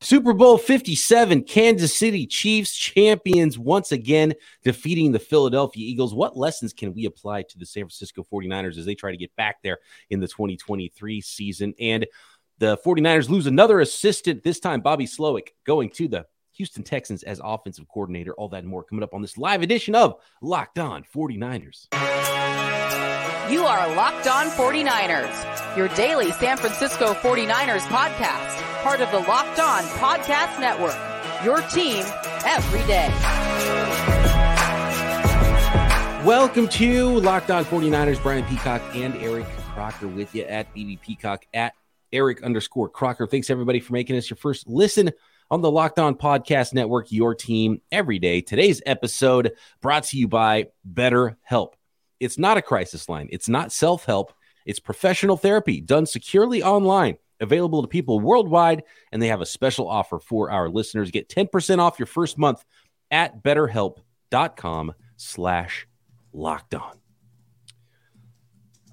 Super Bowl 57, Kansas City Chiefs champions once again defeating the Philadelphia Eagles. What lessons can we apply to the San Francisco 49ers as they try to get back there in the 2023 season? And the 49ers lose another assistant, this time Bobby Slowik, going to the Houston Texans as offensive coordinator. All that and more coming up on this live edition of Locked On 49ers. You are Locked On 49ers, your daily San Francisco 49ers podcast part of the Locked On Podcast Network. Your team every day. Welcome to Locked On 49ers. Brian Peacock and Eric Crocker with you at BB Peacock at Eric underscore Crocker. Thanks everybody for making us your first listen on the Locked On Podcast Network, your team every day. Today's episode brought to you by BetterHelp. It's not a crisis line, it's not self help, it's professional therapy done securely online available to people worldwide, and they have a special offer for our listeners. Get 10% off your first month at betterhelp.com slash locked on.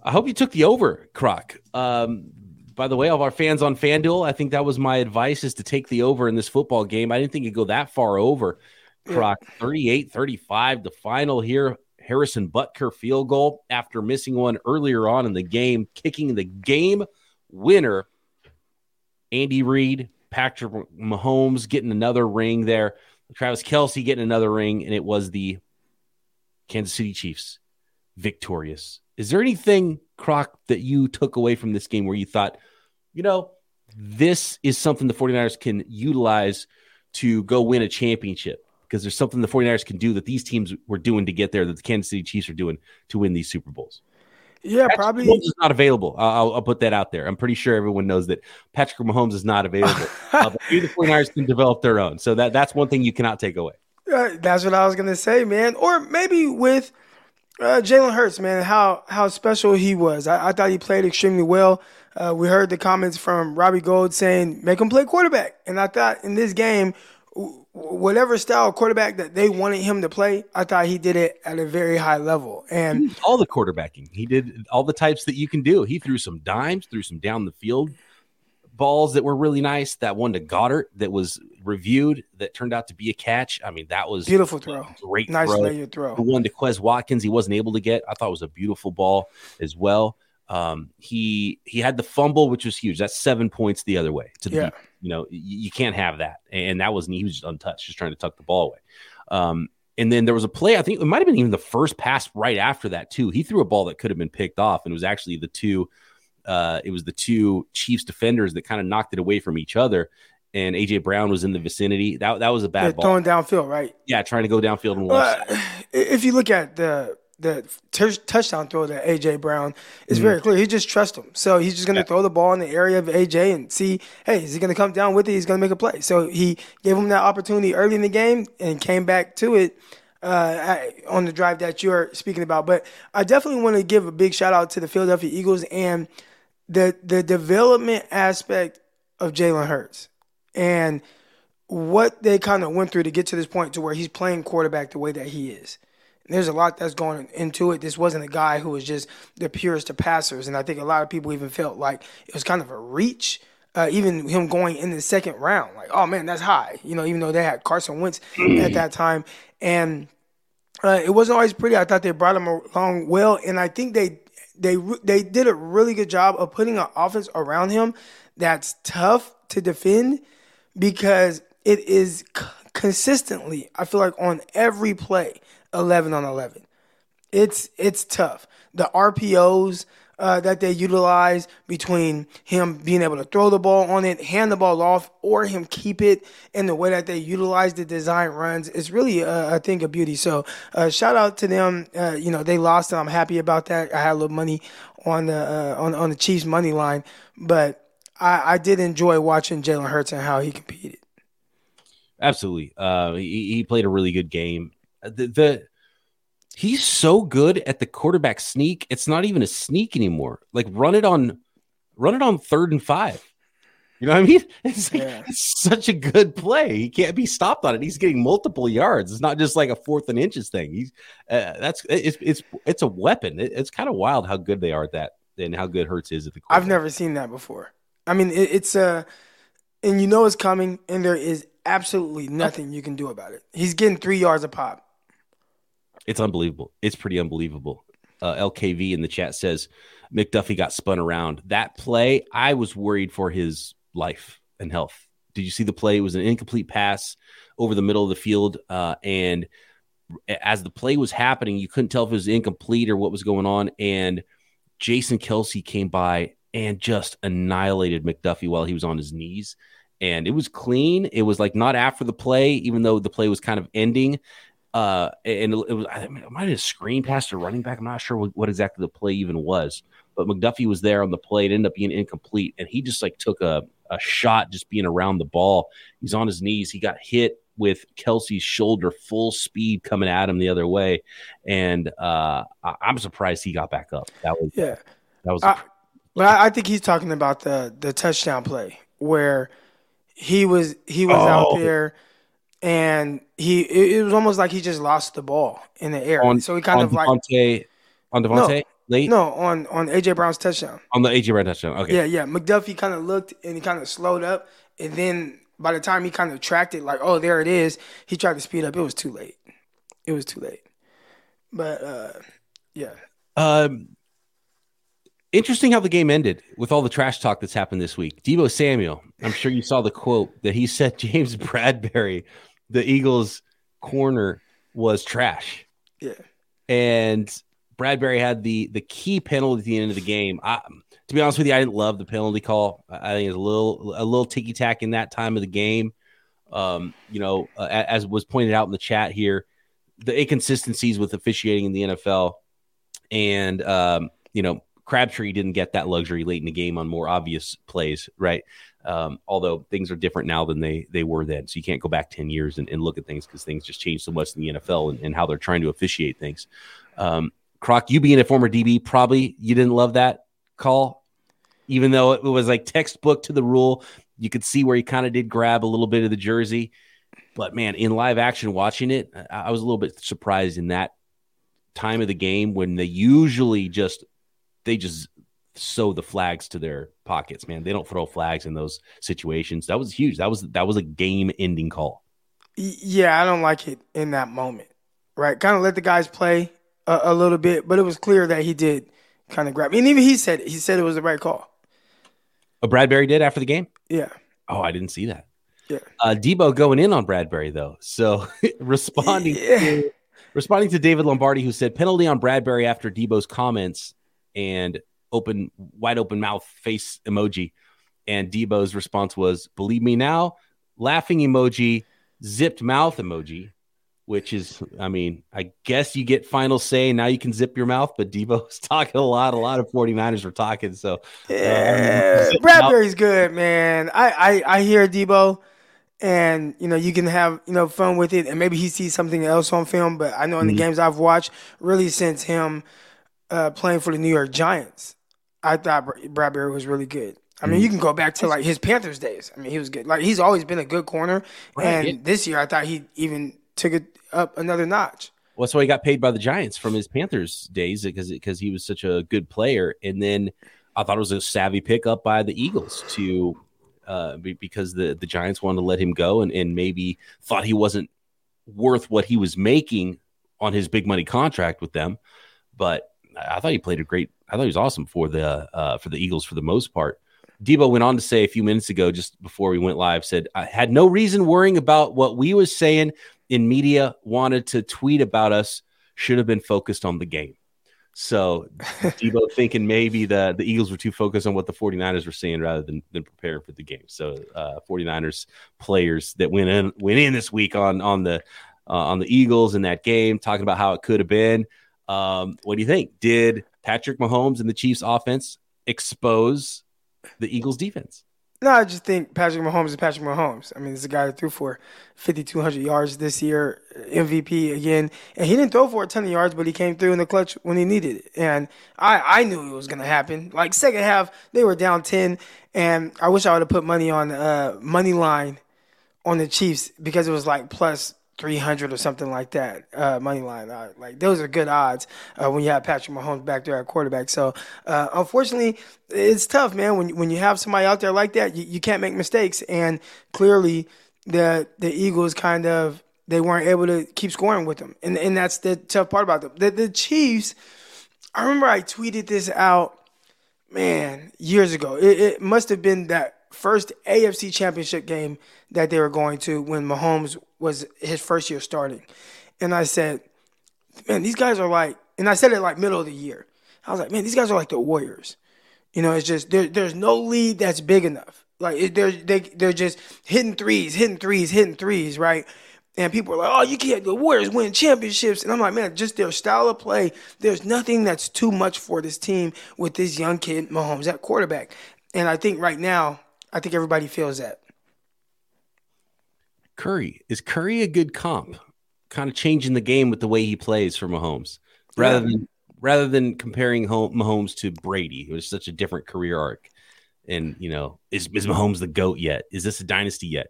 I hope you took the over, Croc. Um, by the way, of our fans on FanDuel, I think that was my advice is to take the over in this football game. I didn't think it'd go that far over. Croc, 38 35, the final here. Harrison Butker field goal after missing one earlier on in the game, kicking the game winner Andy Reid, Patrick Mahomes getting another ring there, Travis Kelce getting another ring, and it was the Kansas City Chiefs victorious. Is there anything, Croc, that you took away from this game where you thought, you know, this is something the 49ers can utilize to go win a championship? Because there's something the 49ers can do that these teams were doing to get there, that the Kansas City Chiefs are doing to win these Super Bowls. Yeah, Patrick probably. Mahomes is not available. I'll, I'll, put that out there. I'm pretty sure everyone knows that Patrick Mahomes is not available. uh, but the 49ers can develop their own. So that that's one thing you cannot take away. Uh, that's what I was gonna say, man. Or maybe with uh, Jalen Hurts, man, how how special he was. I, I thought he played extremely well. Uh, we heard the comments from Robbie Gould saying make him play quarterback, and I thought in this game whatever style quarterback that they wanted him to play, I thought he did it at a very high level. And all the quarterbacking, he did all the types that you can do. He threw some dimes, threw some down the field balls that were really nice. That one to Goedert that was reviewed that turned out to be a catch. I mean, that was beautiful throw. Great nice throw. throw. The one to Quez Watkins he wasn't able to get. I thought was a beautiful ball as well. Um, he he had the fumble, which was huge. That's seven points the other way to the yeah. You know, you, you can't have that. And that wasn't he was just untouched, just trying to tuck the ball away. Um, and then there was a play, I think it might have been even the first pass right after that, too. He threw a ball that could have been picked off, and it was actually the two uh, it was the two Chiefs defenders that kind of knocked it away from each other. And AJ Brown was in the vicinity. That that was a bad yeah, ball. Throwing downfield, right? Yeah, trying to go downfield and uh, If you look at the the t- touchdown throw to AJ Brown is mm-hmm. very clear. He just trusts him, so he's just going to yeah. throw the ball in the area of AJ and see, hey, is he going to come down with it? He's going to make a play. So he gave him that opportunity early in the game and came back to it uh, on the drive that you're speaking about. But I definitely want to give a big shout out to the Philadelphia Eagles and the the development aspect of Jalen Hurts and what they kind of went through to get to this point to where he's playing quarterback the way that he is. There's a lot that's going into it. This wasn't a guy who was just the purest of passers, and I think a lot of people even felt like it was kind of a reach. Uh, even him going in the second round, like, oh man, that's high. You know, even though they had Carson Wentz at that time, and uh, it wasn't always pretty. I thought they brought him along well, and I think they they they did a really good job of putting an offense around him that's tough to defend because it is consistently. I feel like on every play 11 on 11. It's it's tough. The RPOs uh, that they utilize between him being able to throw the ball on it, hand the ball off, or him keep it in the way that they utilize the design runs is really, uh, think, a beauty. So, uh, shout out to them. Uh, you know, they lost, and I'm happy about that. I had a little money on the uh, on on the Chiefs money line, but I, I did enjoy watching Jalen Hurts and how he competed. Absolutely, uh, he, he played a really good game the, the he's so good at the quarterback sneak. It's not even a sneak anymore. Like run it on, run it on third and five. You know what I mean? It's, like, yeah. it's such a good play. He can't be stopped on it. He's getting multiple yards. It's not just like a fourth and inches thing. He's uh, that's it's it's it's a weapon. It, it's kind of wild how good they are at that and how good Hurts is at the. I've never seen that before. I mean, it, it's a and you know it's coming, and there is absolutely nothing you can do about it. He's getting three yards a pop. It's unbelievable. It's pretty unbelievable. Uh, LKV in the chat says McDuffie got spun around. That play, I was worried for his life and health. Did you see the play? It was an incomplete pass over the middle of the field, uh, and as the play was happening, you couldn't tell if it was incomplete or what was going on. And Jason Kelce came by and just annihilated McDuffie while he was on his knees. And it was clean. It was like not after the play, even though the play was kind of ending. Uh, and it was, I mean, might have screen pass to running back. I'm not sure what, what, exactly the play even was, but McDuffie was there on the play. It ended up being incomplete. And he just like took a, a shot just being around the ball. He's on his knees. He got hit with Kelce's shoulder full speed coming at him the other way. And uh, I- am surprised he got back up. That was, yeah, that was, I, well, I think he's talking about the, the touchdown play where he was, he was oh. out there and he it, it, was almost like he just lost the ball in the air. On, so he kind of DeVonta, like on DeVonta no, late. No, on on AJ Brown's touchdown. On the AJ Brown touchdown. Okay. Yeah, yeah. McDuffie kind of looked and he kind of slowed up, and then by the time he kind of tracked it, like, oh, there it is. He tried to speed up. It was too late. It was too late. But uh, yeah. Um, Interesting how the game ended with all the trash talk that's happened this week. Deebo Samuel, I'm sure you saw the quote that he said James Bradberry the Eagles corner was trash. Yeah. And Bradberry had the the key penalty at the end of the game. I, to be honest with you, I didn't love the penalty call. I think it's a little a little ticky tack in that time of the game. Um, you know, uh, as was pointed out in the chat here, the inconsistencies with officiating in the NFL, and um, you know, Crabtree didn't get that luxury late in the game on more obvious plays, right? Um, although things are different now than they they were then, so you can't go back ten years and, and look at things because things just change so much in the NFL and, and how they're trying to officiate things. Um, Croc, you being a former DB, probably you didn't love that call, even though it was like textbook to the rule. You could see where he kind of did grab a little bit of the jersey, but man, in live action watching it, I, I was a little bit surprised in that time of the game when they usually just they just sew the flags to their pockets, man. They don't throw flags in those situations. That was huge. That was that was a game ending call. Yeah, I don't like it in that moment. Right, kind of let the guys play a, a, little bit, but it was clear that he did kind of grab. And even he said he said it was the right call. Oh, Bradberry did after the game. Yeah. Oh, I didn't see that. Yeah. Uh, Deebo going in on Bradberry though, so responding yeah. to, responding to David Lombardi, who said penalty on Bradberry after Deebo's comments and open, wide open mouth face emoji. And Deebo's response was, believe me now, laughing emoji, zipped mouth emoji, which is, I mean, I guess you get final say. Now you can zip your mouth, but Deebo's talking a lot. A lot of 49ers were talking. So, yeah, uh, Bradberry's good, man. I, I, I hear Deebo and you know you can have you know fun with it and maybe he sees something else on film but i know in the mm-hmm. games i've watched really since him uh, playing for the New York Giants, I thought Bradberry was really good. I mean, mm. you can go back to like his Panthers days. I mean, he was good. Like he's always been a good corner, right, and yeah. this year I thought he even took it up another notch. Well, that's why he got paid by the Giants from his Panthers days because because he was such a good player. And then I thought it was a savvy pickup by the Eagles to uh, because the the Giants wanted to let him go and, and maybe thought he wasn't worth what he was making on his big money contract with them. But I thought he played a great. I thought he was awesome for the uh, for the Eagles for the most part. Deebo went on to say a few minutes ago, just before we went live, said I had no reason worrying about what we was saying in media. Wanted to tweet about us. Should have been focused on the game. So Deebo thinking maybe the, the Eagles were too focused on what the 49ers were saying rather than, than preparing for the game. So uh, 49ers players that went in went in this week on on the uh, on the Eagles in that game, talking about how it could have been. Um, what do you think? Did Patrick Mahomes and the Chiefs offense expose the Eagles defense? No, I just think Patrick Mahomes is Patrick Mahomes. I mean, it's a guy that threw for 5,200 yards this year, MVP again. And he didn't throw for a ton of yards, but he came through in the clutch when he needed it. And I, I knew it was going to happen. Like, second half, they were down 10. And I wish I would have put money on uh, money line on the Chiefs because it was like plus 300 or something like that uh, money line. Uh, like those are good odds uh, when you have Patrick Mahomes back there at quarterback. So uh, unfortunately, it's tough, man. When when you have somebody out there like that, you, you can't make mistakes. And clearly, the the Eagles kind of they weren't able to keep scoring with them, and and that's the tough part about them. The, the Chiefs. I remember I tweeted this out, man, years ago. It, it must have been that first AFC Championship game that they were going to when Mahomes was his first year starting. And I said, man, these guys are like, and I said it like middle of the year. I was like, man, these guys are like the Warriors. You know, it's just there, there's no lead that's big enough. Like they're they they're just hitting threes, hitting threes, hitting threes, right? And people are like, oh, you can't. The Warriors win championships, and I'm like, man, just their style of play. There's nothing that's too much for this team with this young kid Mahomes at quarterback. And I think right now, I think everybody feels that. Curry is Curry a good comp? Kind of changing the game with the way he plays for Mahomes, rather yeah. than rather than comparing Mahomes to Brady, who is such a different career arc. And you know, is is Mahomes the goat yet? Is this a dynasty yet?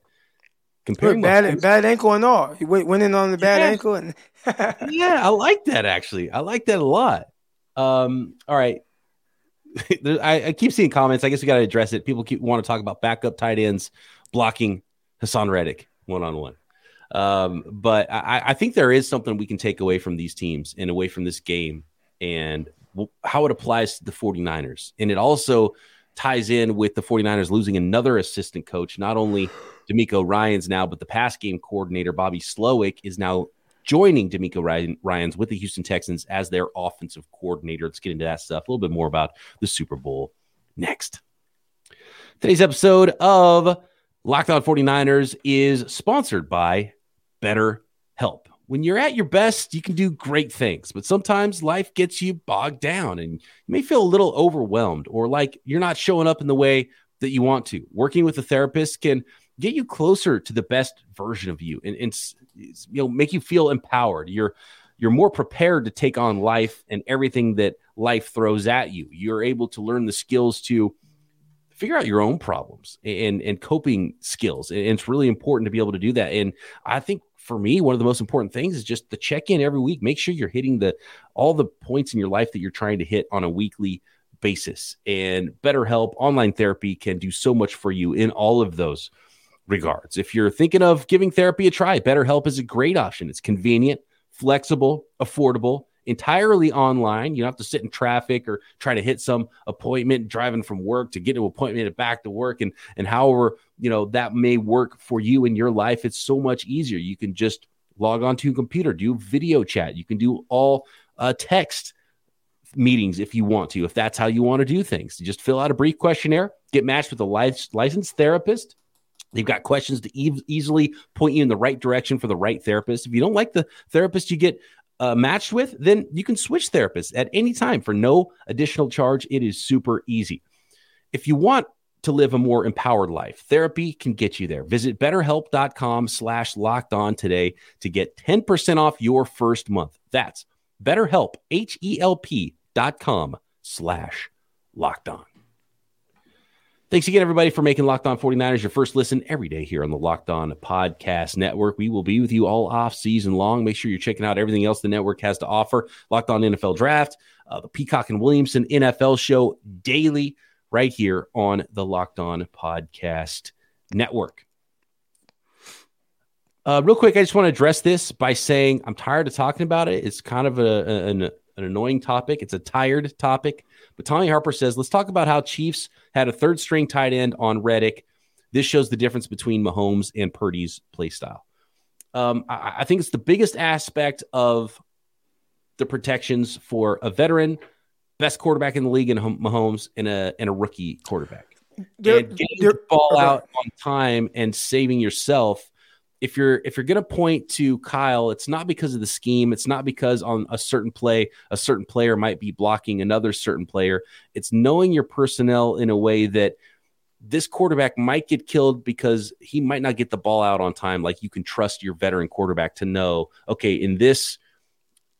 Comparing bad Mahomes, bad ankle and all, he went, went in on the bad yeah. ankle and yeah, I like that actually. I like that a lot. Um, all right, I, I, keep seeing comments. I guess we got to address it. People keep want to talk about backup tight ends blocking Haason Reddick one on one. But I, I, think there is something we can take away from these teams and away from this game and how it applies to the 49ers. And it also ties in with the 49ers losing another assistant coach. Not only DeMeco Ryans now, but the pass game coordinator, Bobby Slowik, is now joining Ryan, Ryans with the Houston Texans as their offensive coordinator. Let's get into that stuff. A little bit more about the Super Bowl next. Today's episode of Locked On 49ers is sponsored by Better Help. When you're at your best, you can do great things, but sometimes life gets you bogged down and you may feel a little overwhelmed or like you're not showing up in the way that you want to. Working with a therapist can get you closer to the best version of you and, and you know make you feel empowered. You're you're more prepared to take on life and everything that life throws at you. You're able to learn the skills to figure out your own problems and and coping skills. And it's really important to be able to do that. And I think for me, one of the most important things is just the check in every week. Make sure you're hitting the all the points in your life that you're trying to hit on a weekly basis. And BetterHelp online therapy can do so much for you in all of those regards. If you're thinking of giving therapy a try, BetterHelp is a great option. It's convenient, flexible, affordable entirely online. You don't have to sit in traffic or try to hit some appointment driving from work to get an appointment and back to work. And, and however, you know, that may work for you in your life, it's so much easier. You can just log onto your computer, do video chat. You can do all uh, text meetings if you want to, if that's how you want to do things. You just fill out a brief questionnaire, get matched with a licensed therapist. They've got questions to e- easily point you in the right direction for the right therapist. If you don't like the therapist you get uh, matched with, then you can switch therapists at any time for no additional charge. It is super easy. If you want to live a more empowered life, therapy can get you there. Visit betterhelp.com slash locked on today to get 10% off your first month. That's betterhelp, H-E-L-P dot com slash locked on. Thanks again, everybody, for making Locked On 49ers your first listen every day here on the Locked On Podcast Network. We will be with you all off season long. Make sure you're checking out everything else the network has to offer. Locked On NFL Draft, uh, the Peacock and Williamson NFL show daily right here on the Locked On Podcast Network. Uh, real quick, I just want to address this by saying I'm tired of talking about it. It's kind of a, an, an annoying topic. It's a tired topic. But Tommy Harper says, let's talk about how Chiefs had a third string tight end on Reddick. This shows the difference between Mahomes and Purdy's play style. Um, I, I think it's the biggest aspect of the protections for a veteran, best quarterback in the league in Mahomes, and a and a rookie quarterback. They're, and getting the ball out on time and saving yourself if you're if you're going to point to Kyle, it's not because of the scheme. It's not because on a certain play, a certain player might be blocking another certain player. It's knowing your personnel in a way that this quarterback might get killed because he might not get the ball out on time. Like you can trust your veteran quarterback to know, okay, in this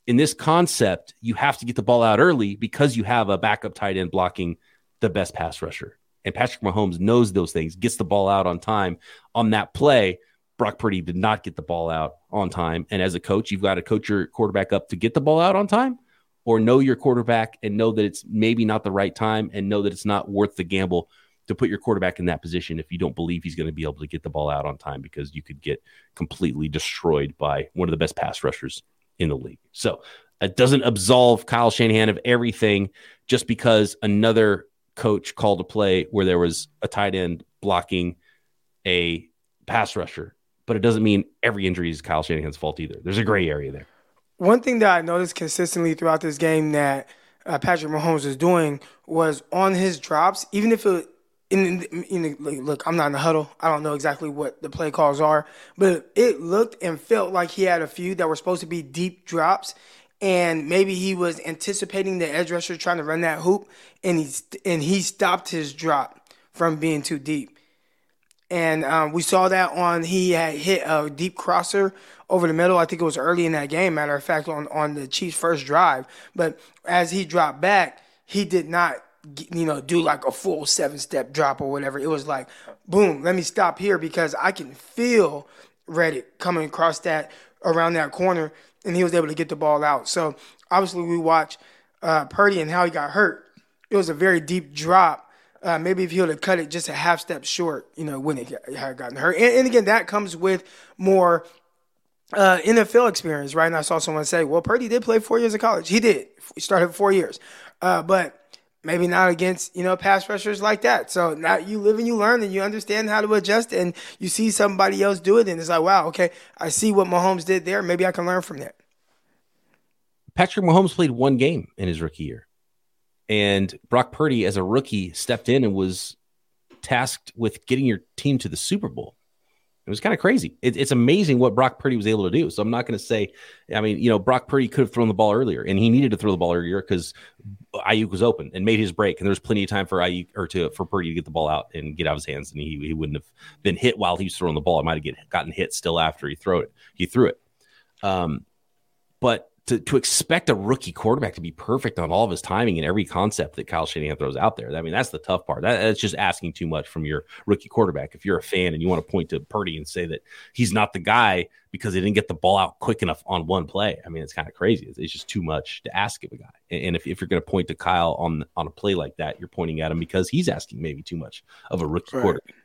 in this concept, you have to get the ball out early because you have a backup tight end blocking the best pass rusher. And Patrick Mahomes knows those things, gets the ball out on time on that play Brock Purdy did not get the ball out on time. And as a coach, you've got to coach your quarterback up to get the ball out on time or know your quarterback and know that it's maybe not the right time and know that it's not worth the gamble to put your quarterback in that position if you don't believe he's going to be able to get the ball out on time because you could get completely destroyed by one of the best pass rushers in the league. So it doesn't absolve Kyle Shanahan of everything just because another coach called a play where there was a tight end blocking a pass rusher. But it doesn't mean every injury is Kyle Shanahan's fault either. There's a gray area there. One thing that I noticed consistently throughout this game that uh, Patrick Mahomes was doing was on his drops, even if it in, in, in, look, I'm not in the huddle. I don't know exactly what the play calls are, but it looked and felt like he had a few that were supposed to be deep drops, and maybe he was anticipating the edge rusher trying to run that hoop, and he and he stopped his drop from being too deep. And um, we saw that on he had hit a deep crosser over the middle. I think it was early in that game. Matter of fact, on on the Chiefs' first drive. But as he dropped back, he did not you know, do like a full seven step drop or whatever. It was like, boom, let me stop here because I can feel Reddick coming across that around that corner, and he was able to get the ball out. So obviously, we watch uh, Purdy and how he got hurt. It was a very deep drop. Uh, maybe if he would have cut it just a half step short, you know, wouldn't have gotten hurt. And, and again, that comes with more uh, NFL experience, right? And I saw someone say, well, Purdy did play four years of college. He did. He started four years. Uh, but maybe not against you know pass rushers like that. So now you live and you learn and you understand how to adjust and you see somebody else do it and it's like wow okay I see what Mahomes did there maybe I can learn from that. Patrick Mahomes played one game in his rookie year, and Brock Purdy as a rookie stepped in and was tasked with getting your team to the Super Bowl. It was kind of crazy. It, it's amazing what Brock Purdy was able to do. So I'm not going to say, I mean, you know, Brock Purdy could have thrown the ball earlier, and he needed to throw the ball earlier because Aiyuk was open and made his break, and there was plenty of time for Aiyuk or to for Purdy to get the ball out and get out of his hands, and he he wouldn't have been hit while he was throwing the ball. It might have get, gotten hit still after he threw it. He threw it. Um, but to, to expect a rookie quarterback to be perfect on all of his timing and every concept that Kyle Shanahan throws out there. I mean, that's the tough part. That, that's just asking too much from your rookie quarterback. If you're a fan and you want to point to Purdy and say that he's not the guy because he didn't get the ball out quick enough on one play, I mean, it's kind of crazy. It's, it's just too much to ask of a guy. And, if, if you're going to point to Kyle on on a play like that, you're pointing at him because he's asking maybe too much of a rookie right. quarterback.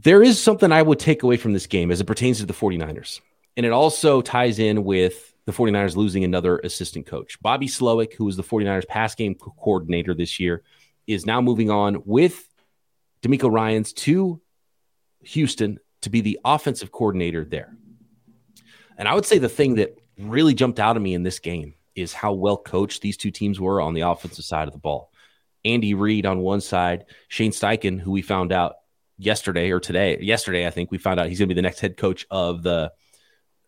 There is something I would take away from this game as it pertains to the 49ers. And it also ties in with the 49ers losing another assistant coach. Bobby Slowik, who was the 49ers pass game coordinator this year, is now moving on with DeMeco Ryans to Houston to be the offensive coordinator there. And I would say the thing that really jumped out at me in this game is how well coached these two teams were on the offensive side of the ball. Andy Reid on one side, Shane Steichen, who we found out yesterday or today, yesterday, I think we found out he's going to be the next head coach of the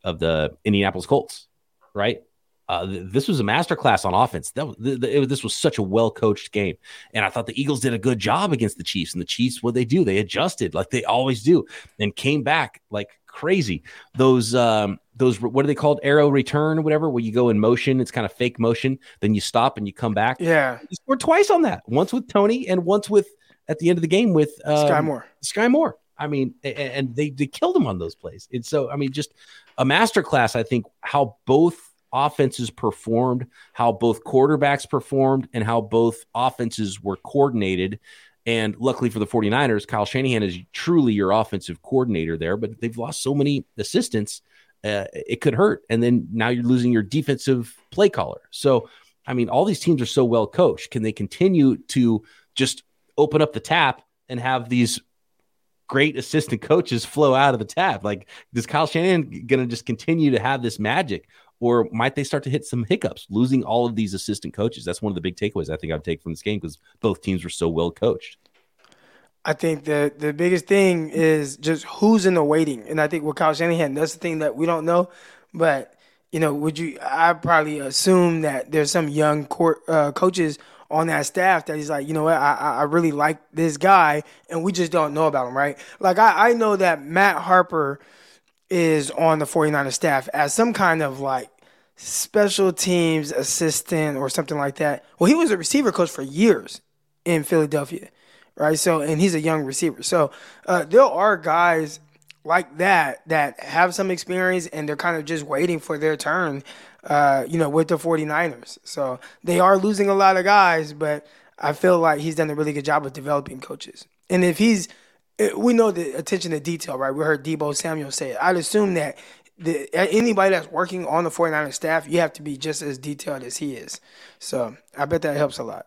of the Indianapolis Colts, right? Uh, th- this was a masterclass on offense. That was, th- th- this was such a well coached game, and I thought the Eagles did a good job against the Chiefs. And the Chiefs, what they do, they adjusted like they always do, and came back like crazy. Those um, those what are they called? Arrow return or whatever, where you go in motion. It's kind of fake motion. Then you stop and you come back. Yeah, he scored twice on that. Once with Toney and once with at the end of the game with um, Skyy Moore. Skyy Moore. I mean, and they, they killed him on those plays. And so, I mean, just a masterclass, I think, how both offenses performed, how both quarterbacks performed, and how both offenses were coordinated. And luckily for the 49ers, Kyle Shanahan is truly your offensive coordinator there, but they've lost so many assistants, uh, it could hurt. And then now you're losing your defensive play caller. So, I mean, all these teams are so well coached. Can they continue to just open up the tap and have these great assistant coaches flow out of the tap? Like, is Kyle Shanahan going to just continue to have this magic, or might they start to hit some hiccups, losing all of these assistant coaches? That's one of the big takeaways I think I'd take from this game because both teams were so well coached. I think the the biggest thing is just who's in the waiting, and I think with Kyle Shanahan, that's the thing that we don't know. But you know, would you? I probably assume that there's some young court, uh, coaches on that staff that he's like, you know what, I, I really like this guy, and we just don't know about him, right? Like, I, I know that Matt Harper is on the 49ers staff as some kind of like special teams assistant or something like that. Well, he was a receiver coach for years in Philadelphia. right? So, and he's a young receiver. So, uh, there are guys like that that have some experience and they're kind of just waiting for their turn, uh, you know, with the 49ers. So they are losing a lot of guys, but I feel like he's done a really good job of developing coaches. And if he's, eh, we know the attention to detail, right? We heard Deebo Samuel say it. I'd assume that the, anybody that's working on the 49ers staff, you have to be just as detailed as he is. So I bet that helps a lot.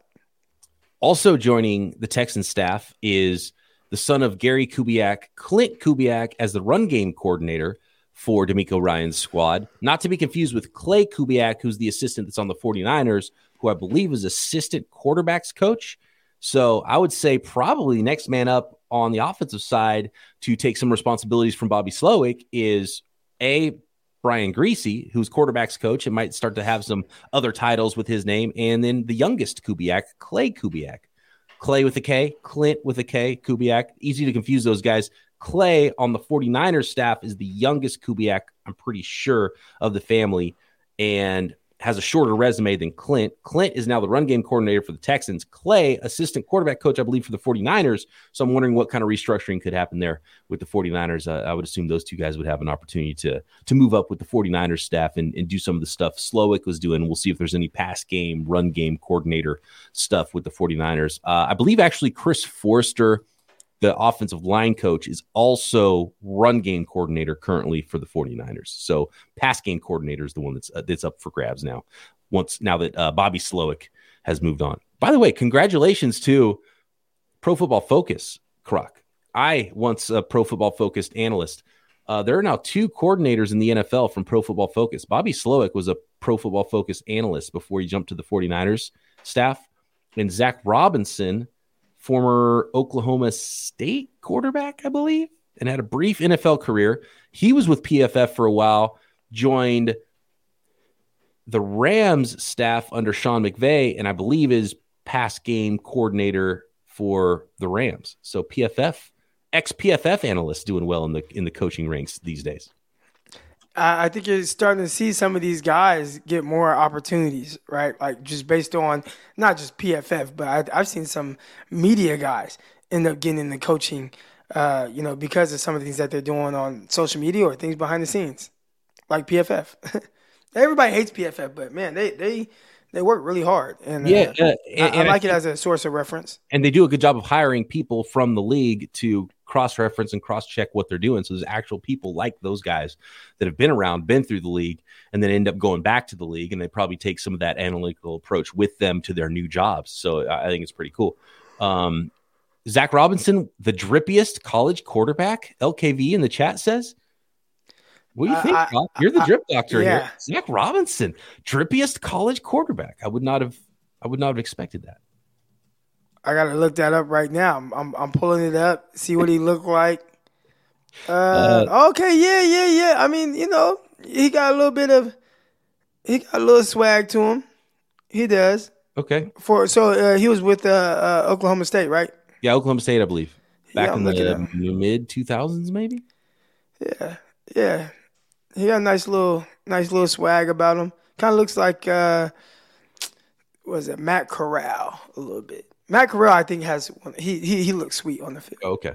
Also joining the Texan staff is the son of Gary Kubiak, Klint Kubiak, as the run game coordinator for DeMeco Ryans squad. Not to be confused with Klay Kubiak, who's the assistant that's on the 49ers, who I believe is assistant quarterbacks coach. So I would say probably next man up on the offensive side to take some responsibilities from Bobby Slowik is a Brian Griese, who's quarterbacks coach and might start to have some other titles with his name, and then the youngest Kubiak, Klay Kubiak. Klay with a K, Klint with a K, Kubiak. Easy to confuse those guys. Klay on the 49ers staff is the youngest Kubiak, I'm pretty sure, of the family. And has a shorter resume than Klint. Klint is now the run game coordinator for the Texans. Klay, assistant quarterback coach, I believe, for the 49ers. So I'm wondering what kind of restructuring could happen there with the 49ers. Uh, I would assume those two guys would have an opportunity to to move up with the 49ers staff and, and do some of the stuff Slowik was doing. We'll see if there's any pass game, run game coordinator stuff with the 49ers. Uh, I believe actually Chris Foerster the offensive line coach is also run game coordinator currently for the 49ers. So pass game coordinator is the one that's uh, that's up for grabs now. Once now that uh, Bobby Slowik has moved on. By the way, congratulations to Pro Football Focus, Croc. I once a Pro Football Focused analyst. Uh, there are now two coordinators in the NFL from Pro Football Focus. Bobby Slowik was a Pro Football Focus analyst before he jumped to the 49ers staff. And Zach Robinson former Oklahoma State quarterback, I believe, and had a brief NFL career. He was with PFF for a while, joined the Rams staff under Sean McVay, and I believe is pass game coordinator for the Rams. So PFF, ex PFF analyst doing well in the in the coaching ranks these days. I think you're starting to see some of these guys get more opportunities, right? Like just based on not just PFF, but I, have seen some media guys end up getting into coaching, uh, you know, because of some of the things that they're doing on social media or things behind the scenes, like PFF. Everybody hates PFF, but man, they they they work really hard, and yeah, uh, uh, and, I, I, like I it as a source of reference. And they do a good job of hiring people from the league to cross reference and cross check what they're doing. So there's actual people like those guys that have been around, been through the league, and then end up going back to the league. And they probably take some of that analytical approach with them to their new jobs. So I think it's pretty cool. Um, Zach Robinson, the drippiest college quarterback, LKV in the chat says. What do you think? You're the drip doctor yeah. here. Zach Robinson, drippiest college quarterback. I would not have I would not have expected that. I gotta look that up right now. I'm I'm, I'm pulling it up, see what he looked like. Uh, uh, okay, yeah, yeah, yeah. I mean, you know, he got a little bit of he got a little swag to him. He does. Okay. For so uh, he was with uh, uh, Oklahoma State, right? Yeah, Oklahoma State, I believe. Back yeah, in the mid two thousands, maybe. Yeah, yeah. He got a nice little, nice little swag about him. Kind of looks like, uh, was it Matt Corral a little bit? Matt Corral, I think, has one. He he he looks sweet on the field. Okay.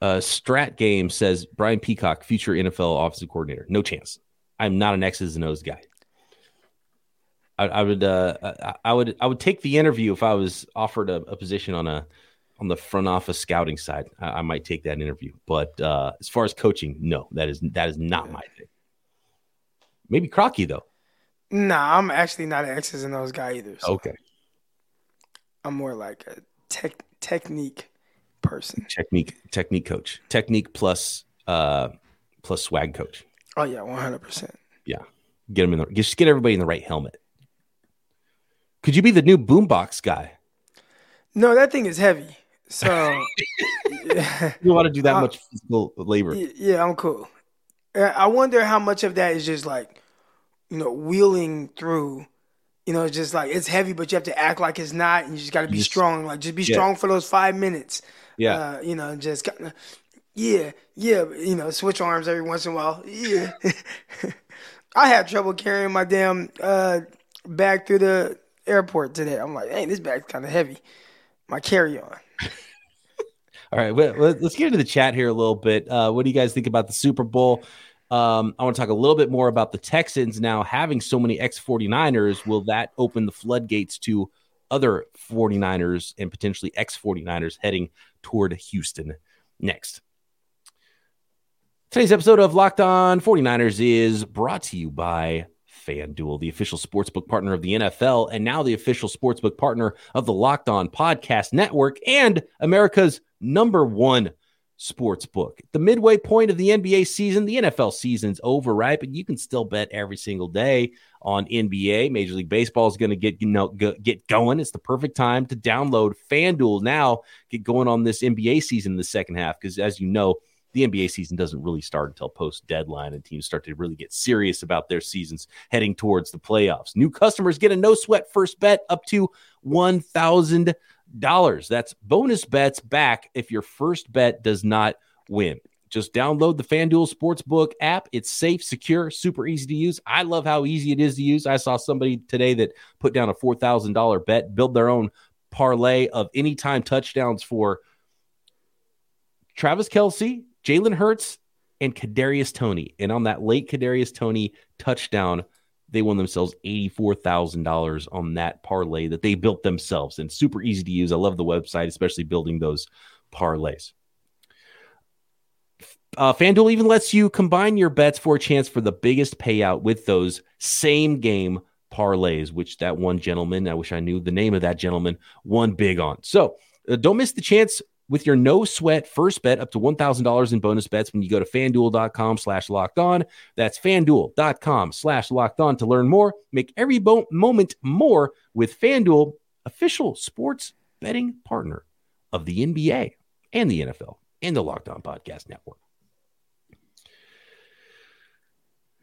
Uh, Strat Game says Brian Peacock, future NFL offensive coordinator. No chance. I'm not an X's and O's guy. I, I would uh, I would I would take the interview if I was offered a, a position on a on the front office scouting side. I, I might take that interview, but uh, as far as coaching, no, that is that is not my thing. Maybe Crocky though. Nah, I'm actually not an X's and O's guy either. So. Okay. I'm more like a tech technique person. Technique technique coach. Technique plus uh plus swag coach. Oh yeah, 100. percent Yeah, get them in the just get everybody in the right helmet. Could you be the new boombox guy? No, that thing is heavy. So you don't want to do that much physical labor? Yeah, I'm cool. I wonder how much of that is just like, you know, wheeling through you know, it's just like it's heavy, but you have to act like it's not, and you just got to be just, strong. Like just be yeah. strong for those five minutes. Yeah, uh, you know, just kind of, yeah, yeah, you know, switch arms every once in a while. Yeah, I had trouble carrying my damn uh, bag through the airport today. I'm like, hey, this bag's kind of heavy. my carry on. All right, well, let's get into the chat here a little bit. Uh, what do you guys think about the Super Bowl? Um, I want to talk a little bit more about the Texans now having so many ex 49ers. Will that open the floodgates to other 49ers and potentially ex 49ers heading toward Houston next? Today's episode of Locked On 49ers is brought to you by FanDuel, the official sportsbook partner of the NFL, and now the official sportsbook partner of the Locked On Podcast Network and America's number one sports book. The midway point of the NBA season, the NFL season's over, right? But you can still bet every single day on NBA. Major League Baseball is going to get you know get going. It's the perfect time to download FanDuel now. Get going on this NBA season in the second half because, as you know. The NBA season doesn't really start until post deadline, and teams start to really get serious about their seasons heading towards the playoffs. New customers get a no sweat first bet up to one thousand dollars. That's bonus bets back if your first bet does not win. Just download the FanDuel Sportsbook app. It's safe, secure, super easy to use. I love how easy it is to use. I saw somebody today that put down a $4,000 bet, build their own parlay of anytime touchdowns for Travis Kelce, Jalen Hurts, and Kadarius Toney. And on that late Kadarius Toney touchdown, they won themselves $84,000 on that parlay that they built themselves and super easy to use. I love the website, especially building those parlays. Uh, FanDuel even lets you combine your bets for a chance for the biggest payout with those same game parlays, which that one gentleman, I wish I knew the name of that gentleman, won big on. So uh, don't miss the chance with your no sweat first bet up to $1,000 in bonus bets when you go to fanduel.com slash locked on. That's fanduel.com slash locked on to learn more. Make every bo- moment more with Fanduel, official sports betting partner of the NBA and the NFL and the Locked On Podcast Network.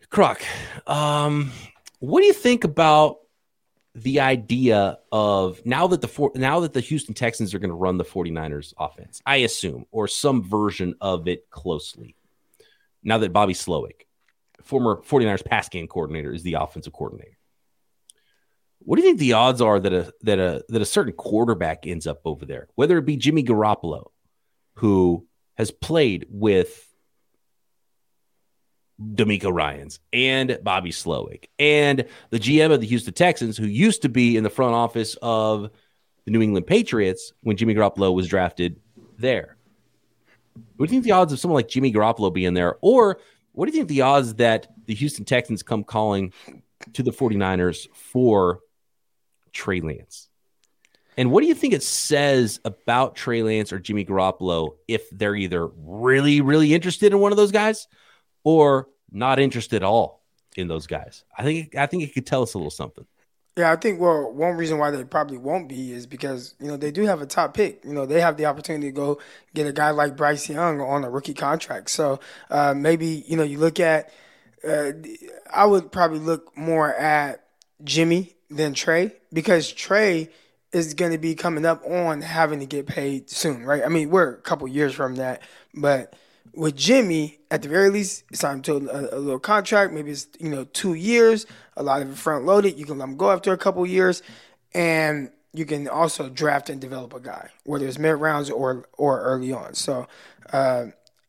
Croc, um, what do you think about the idea of now that the four, now that the Houston Texans are going to run the 49ers offense, I assume, or some version of it closely. Now that Bobby Slowik, former 49ers pass game coordinator, is the offensive coordinator. What do you think the odds are that a that a that a certain quarterback ends up over there? Whether it be Jimmy Garoppolo, who has played with DeMeco Ryans and Bobby Slowik and the GM of the Houston Texans, who used to be in the front office of the New England Patriots when Jimmy Garoppolo was drafted there. What do you think the odds of someone like Jimmy Garoppolo being there? Or what do you think the odds that the Houston Texans come calling to the 49ers for Trey Lance? And what do you think it says about Trey Lance or Jimmy Garoppolo if they're either really, really interested in one of those guys or not interested at all in those guys. I think I think it could tell us a little something. Yeah, I think well, one reason why they probably won't be is because you know they do have a top pick. You know they have the opportunity to go get a guy like Bryce Young on a rookie contract. So uh, maybe you know you look at. Uh, I would probably look more at Jimmy than Trey because Trey is going to be coming up on having to get paid soon, right? I mean, we're a couple years from that, but with Jimmy, at the very least, it's time to a, a, little contract. Maybe it's you know two years. A lot of it front loaded. You can let him go after a couple years, and you can also draft and develop a guy, whether it's mid rounds or or early on. So, uh,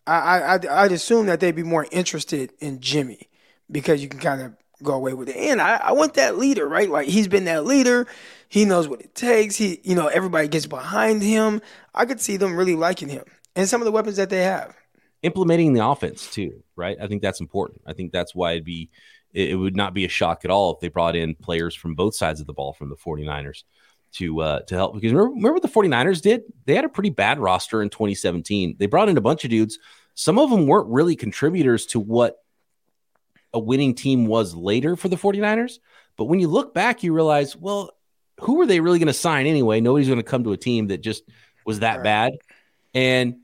I, I I'd, I'd assume that they'd be more interested in Jimmy because you can kind of go away with it. And I, I want that leader, right? Like he's been that leader. He knows what it takes. He, you know, everybody gets behind him. I could see them really liking him and some of the weapons that they have implementing the offense too, right? I think that's important. I think that's why it'd be it, would not be a shock at all if they brought in players from both sides of the ball from the 49ers to uh to help because remember, remember what the 49ers did? They had a pretty bad roster in 2017. They brought in a bunch of dudes. Some of them weren't really contributors to what a winning team was later for the 49ers, but when you look back you realize, well, who were they really going to sign anyway? Nobody's going to come to a team that just was that right. bad. And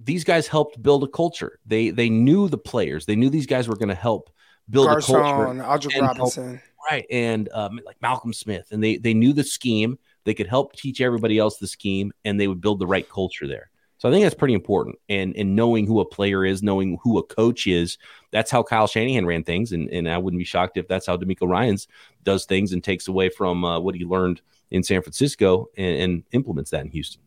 these guys helped build a culture. They they knew the players. They knew these guys were going to help build Garcon, a culture. Aldrick Robinson, help, right? And um, like Malcolm Smith, and they they knew the scheme. They could help teach everybody else the scheme, and they would build the right culture there. So I think that's pretty important. And and knowing who a player is, knowing who a coach is, that's how Kyle Shanahan ran things. And and I wouldn't be shocked if that's how DeMeco Ryans does things and takes away from uh, what he learned in San Francisco and, and implements that in Houston.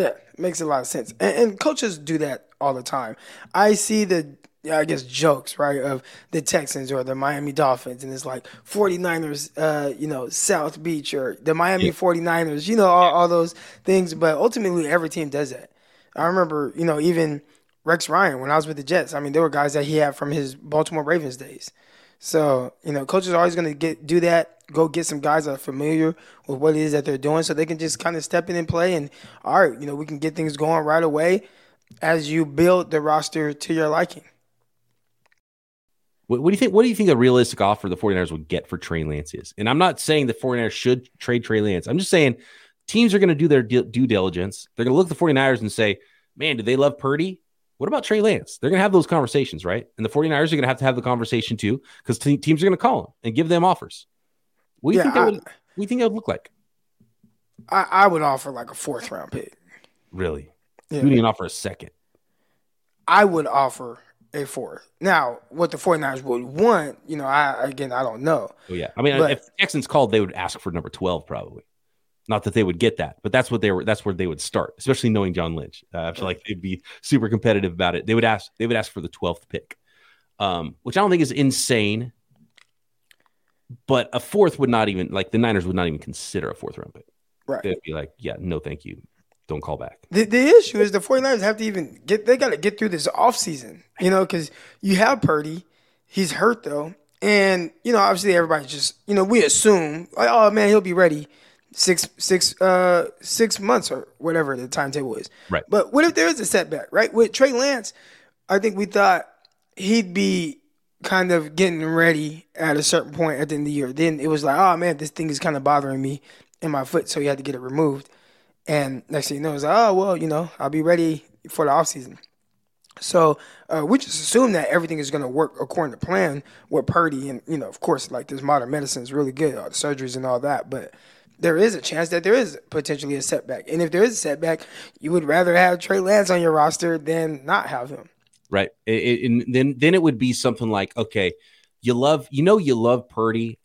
Yeah, makes a lot of sense. And, and, coaches do that all the time. I see the, I guess, jokes, right, of the Texans or the Miami Dolphins, and it's like 49ers, uh, you know, South Beach or the Miami yeah. 49ers, you know, all, all those things. But ultimately, every team does that. I remember, you know, even Rex Ryan when I was with the Jets. I mean, there were guys that he had from his Baltimore Ravens days. So, you know, coaches are always going to get do that go get some guys that are familiar with what it is that they're doing so they can just kind of step in and play and all right, you know, we can get things going right away as you build the roster to your liking. What, what do you think? What do you think a realistic offer the 49ers would get for Trey Lance is? And I'm not saying the 49ers should trade Trey Lance. I'm just saying teams are going to do their due diligence. They're going to look at the 49ers and say, man, do they love Purdy? What about Trey Lance? They're going to have those conversations, right? And the 49ers are going to have to have the conversation too because te- teams are going to call them and give them offers. What do you yeah, think that I, would? What do you think that would look like? I, I would offer like a fourth round pick. Really? Yeah. You didn't offer a second. I would offer a fourth. Now, what the 49ers would want, you know, I again I don't know. Oh yeah. I mean but, if Texans called, they would ask for number 12 probably. Not that they would get that, but that's what they were that's where they would start, especially knowing John Lynch. Uh, I feel like they'd be super competitive about it. They would ask they would ask for the 12th pick. Um, which I don't think is insane but a fourth would not even like the Niners would not even consider a fourth round pick. Right. They'd be like, yeah, no, thank you. Don't call back. The, the issue is the 49ers have to even get, they got to get through this offseason, you know, because you have Purdy. He's hurt, though. And, you know, obviously everybody just, you know, we assume, like, oh, man, he'll be ready six, six, uh, six months or whatever the timetable is. Right. But what if there is a setback, right? With Trey Lance, I think we thought he'd be kind of getting ready at a certain point at the end of the year. Then it was like, oh man, this thing is kind of bothering me in my foot, so he had to get it removed. And next thing you know, it's like, oh well, you know, I'll be ready for the off season. So uh, we just assume that everything is going to work according to plan with Purdy, and you know, of course, like this modern medicine is really good, all the surgeries and all that, but. There is a chance that there is potentially a setback. And if there is a setback, you would rather have Trey Lance on your roster than not have him right? It, it, and then then it would be something like, okay, you love, you know, you love Purdy,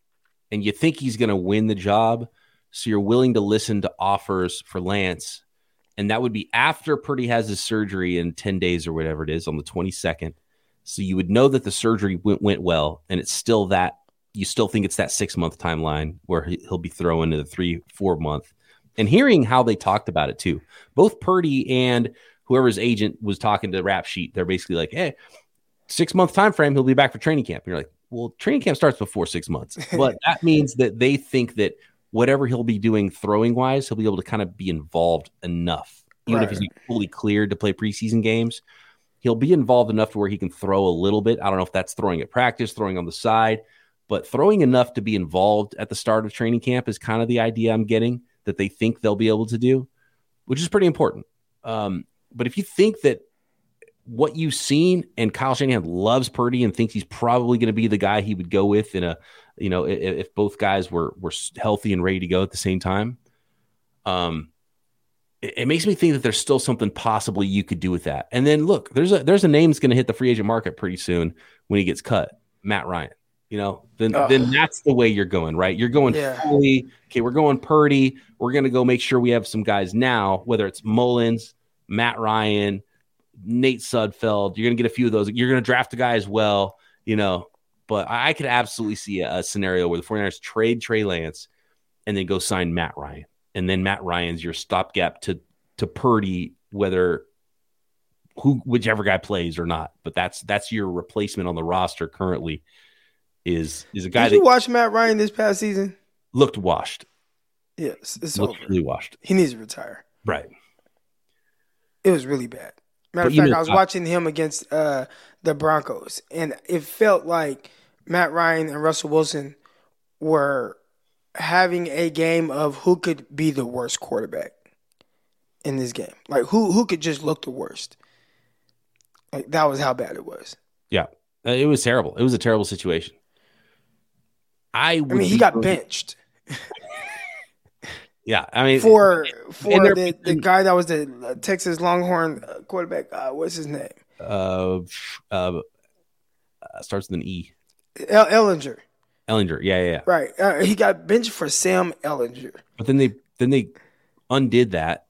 and you think he's going to win the job, so you're willing to listen to offers for Lance, and that would be after Purdy has his surgery in ten days or whatever it is on the twenty second. So you would know that the surgery went, went well, and it's still that you still think it's that six month timeline where he'll be throwing to the three four month. And hearing how they talked about it too, both Purdy and whoever's agent was talking to the Rap Sheet, they're basically like, "Hey, six month time frame, he'll be back for training camp." And you're like, "Well, training camp starts before six months," but that means that they think that whatever he'll be doing throwing wise, he'll be able to kind of be involved enough, even right. if he's fully cleared to play preseason games. He'll be involved enough to where he can throw a little bit. I don't know if that's throwing at practice, throwing on the side, but throwing enough to be involved at the start of training camp is kind of the idea I'm getting that they think they'll be able to do, which is pretty important. Um, but if you think that what you've seen and Kyle Shanahan loves Purdy and thinks he's probably going to be the guy he would go with in a, you know, if, if, both guys were were healthy and ready to go at the same time, um, it, it, makes me think that there's still something possibly you could do with that. And then look, there's a there's a name that's going to hit the free agent market pretty soon when he gets cut, Matt Ryan. You know, then oh. then that's the way you're going, right? You're going yeah. fully okay. We're going Purdy. We're going to go make sure we have some guys now, whether it's Mullens, Matt Ryan, Nate Sudfeld. You're going to get a few of those. You're going to draft a guy as well, you know. But I could absolutely see a, a, scenario where the 49ers trade Trey Lance and then go sign Matt Ryan. And then Matt Ryan's your stopgap to to Purdy, whether who whichever guy plays or not. But that's that's your replacement on the roster currently. Is is a guy Did you watch Matt Ryan this past season? Looked washed. Yes, it's looked over. really washed. He needs to retire. Right. It was really bad. Matter but of fact, know, I was I, watching him against uh, the Broncos, and it felt like Matt Ryan and Russell Wilson were having a game of who could be the worst quarterback in this game. Like who who could just look the worst. Like that was how bad it was. Yeah, uh, it was terrible. It was a terrible situation. I, I mean, he got benched. Yeah, I mean for for the, the guy that was the Texas Longhorn uh, quarterback. Uh, what's his name? Uh, uh, starts with an E. El- Ehlinger. Ellinger. Yeah, yeah, yeah. Right. Uh, he got benched for Sam Ehlinger. But then they then they undid that.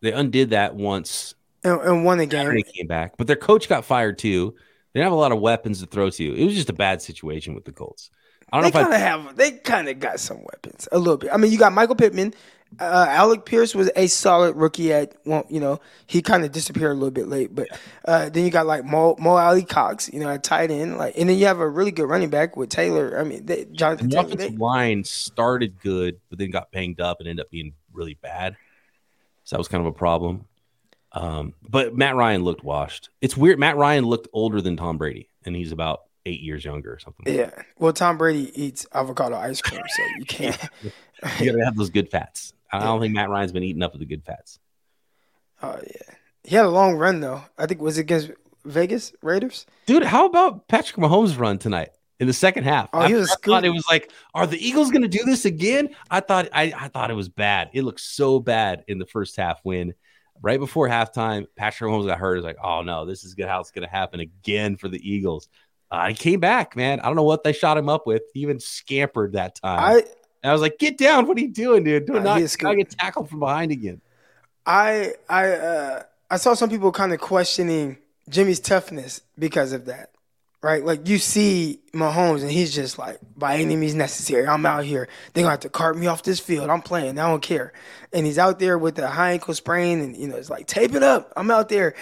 They undid that once and, and won the game. Saturday came back, but their coach got fired too. They didn't have a lot of weapons to throw to you. It was just a bad situation with the Colts. I don't they know kind if of have. They kind of got some weapons a little bit. I mean, you got Michael Pittman. Uh, Alec Pierce was a solid rookie at one. You know, he kind of disappeared a little bit late, but uh, then you got like Mo, Mo Alie-Cox. You know, a tight end. Like, and then you have a really good running back with Taylor. I mean, they, I, Jonathan the Taylor. offensive They, line started good, but then got banged up and ended up being really bad. So that was kind of a problem. Um, but Matt Ryan looked washed. It's weird. Matt Ryan looked older than Tom Brady, and he's about eight years younger or something. yeah. Well, Tom Brady eats avocado ice cream, so you can't. You gotta have those good fats. I don't think Matt Ryan's been eating up with the good fats. Oh yeah. He had a long run though. I think was it against Vegas Raiders. Dude, how about Patrick Mahomes' run tonight in the second half? Oh, he I, was I thought it was like, are the Eagles going to do this again? I thought I, I thought it was bad. It looked so bad in the first half when right before halftime, Patrick Mahomes got hurt. It was like, oh no, this is good how it's going to happen again for the Eagles. Uh, he came back, man. I don't know what they shot him up with. He even scampered that time. I and I was like, get down. What are you doing, dude? Do Uh, not, he is not good. get tackled from behind again. I I uh, I saw some people kind of questioning Jimmy's toughness because of that. Right? Like you see Mahomes and he's just like, by any means necessary, I'm out here. They're gonna have to cart me off this field. I'm playing. I don't care. And he's out there with the high ankle sprain and you know, it's like tape it up. I'm out there.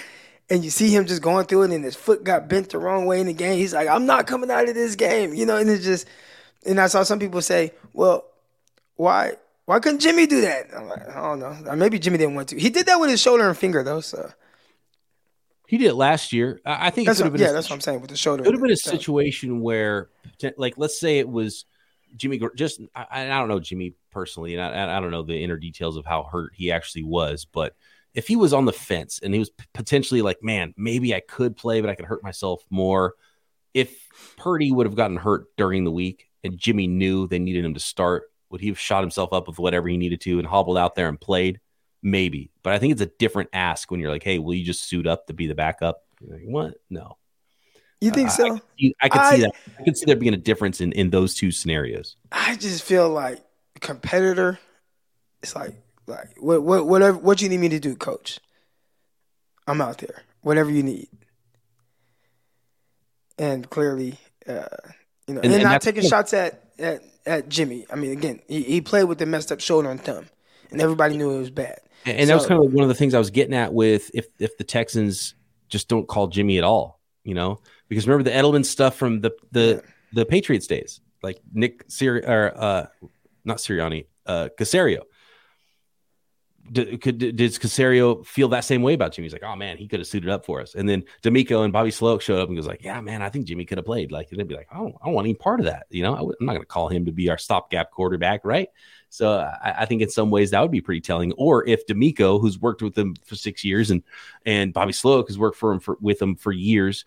And you see him just going through it and his foot got bent the wrong way in the game. He's like, I'm not coming out of this game. You know, and it's just and I saw some people say, Well, why why couldn't Jimmy do that? I'm like, I don't know. Maybe Jimmy didn't want to. He did that with his shoulder and finger though. So He did it last year. I think that's it could have what, been yeah, a that's what I'm saying with the shoulder. It would have been a situation where, like, let's say it was Jimmy. Just I, I don't know Jimmy personally, and I, I don't know the inner details of how hurt he actually was. But if he was on the fence and he was potentially like, man, maybe I could play, but I could hurt myself more. If Purdy would have gotten hurt during the week and Jimmy knew they needed him to start, would he have shot himself up with whatever he needed to and hobbled out there and played? Maybe, but I think it's a different ask when you're like, "Hey, will you just suit up to be the backup?" You're like, what? No, You think I- so? I could I- see that. I could see there being a difference in in those two scenarios. I just feel like competitor. It's like like what what whatever what you need me to do, coach. I'm out there. Whatever you need. And clearly, uh, you know, And- and, and not taking shots at, at at Jimmy. I mean, again, he, he played with the messed up shoulder and thumb, and everybody knew it was bad. And, and that was kind of one of the things I was getting at with if if the Texans just don't call Jimmy at all, you know, because remember the Edelman stuff from the the the Patriots days, like Nick Sir or uh, not Sirianni, uh, Caserio. Did, could, did Caserio feel that same way about Jimmy? He's like, oh man, he could have suited up for us. And then DeMeco and Bobby Slowik showed up and goes like, yeah, man, I think Jimmy could have played. Like, and they'd be like, I don't, I don't want any part of that. You know, I I'm not going to call him to be our stopgap quarterback, right? So I, I think in some ways that would be pretty telling. Or if DeMeco, who's worked with them for six years, and and Bobby Slowik has worked for him for with him for years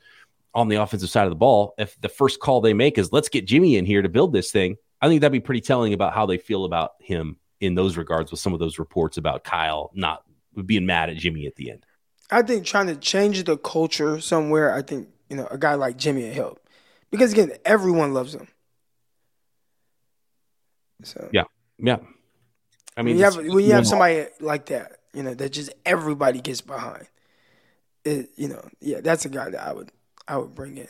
on the offensive side of the ball, if the first call they make is let's get Jimmy in here to build this thing, I think that'd be pretty telling about how they feel about him in those regards with some of those reports about Kyle not being mad at Jimmy at the end. I think trying to change the culture somewhere. I think you know a guy like Jimmy will help because again, everyone loves him. So Yeah. Yeah. I mean, when you have when you have somebody like that, you know, that just everybody gets behind. It, you know, yeah, that's a guy that I would I would bring in.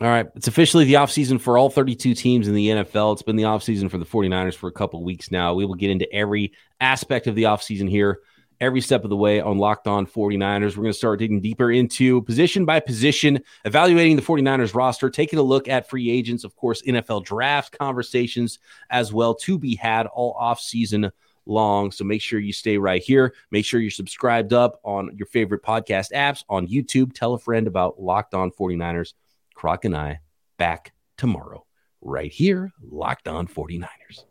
All right. It's officially the offseason for all 32 teams in the NFL. It's been the offseason for the 49ers for a couple weeks now. We will get into every aspect of the offseason here, every step of the way on Locked On 49ers. We're going to start digging deeper into position by position, evaluating the 49ers roster, taking a look at free agents, of course, NFL draft conversations as well to be had all offseason long. So make sure you stay right here. Make sure you're subscribed up on your favorite podcast apps on YouTube. Tell a friend about Locked On 49ers. Croc and I back tomorrow, right here, Locked On 49ers.